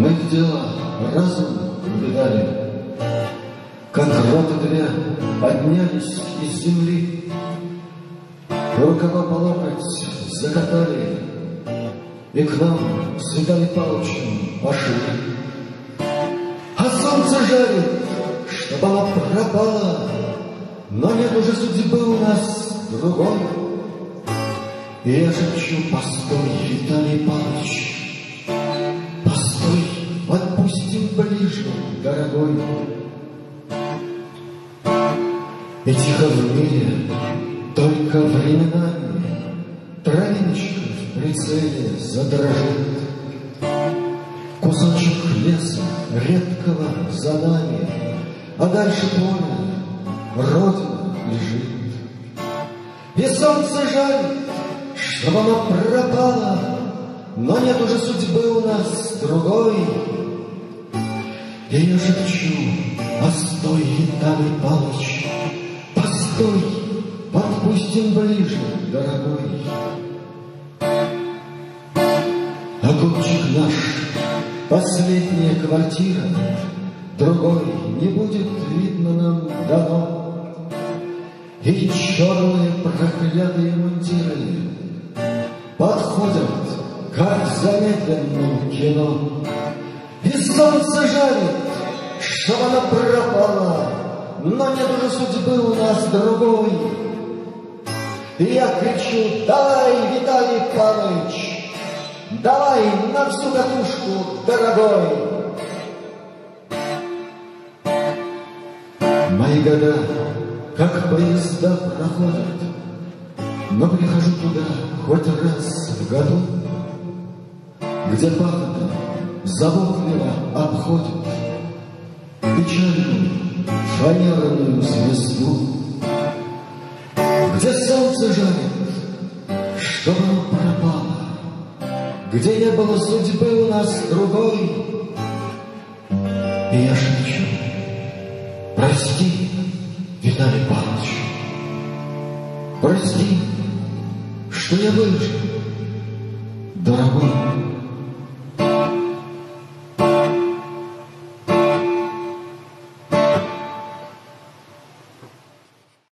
Мы в дело разум видали, Как роты две поднялись из земли, Рукава по локоть закатали, И к нам с Виталий Павловичем пошли. А солнце жарит, чтоб оно пропало, Но нет уже судьбы у нас другой. И я шепчу, постой, Виталий Павлович, ближе, дорогой. И тихо в мире, только временами Травиночка в прицеле задрожит. Кусочек леса редкого за нами, А дальше поле, Родина лежит. И солнце жаль, чтобы она пропала, Но нет уже судьбы у нас другой. И я шепчу, постой, Виталий Павлович, Постой, подпустим ближе, дорогой. Огурчик наш, последняя квартира, Другой не будет видно нам дано. И черные проклятые мундиры Подходят, как в кино. И солнце жарит, чтоб она пропала, Но нет уже судьбы у нас другой. И я кричу, давай, Виталий Павлович, Давай на всю катушку, дорогой. Мои года, как поезда проходят, Но прихожу туда хоть раз в году, Где пахота заботливо обходит Печальную фанерную звезду, Где солнце жарит, чтобы оно пропало, Где не было судьбы у нас другой. И я шепчу, прости, Виталий Павлович, Прости, что я выжил.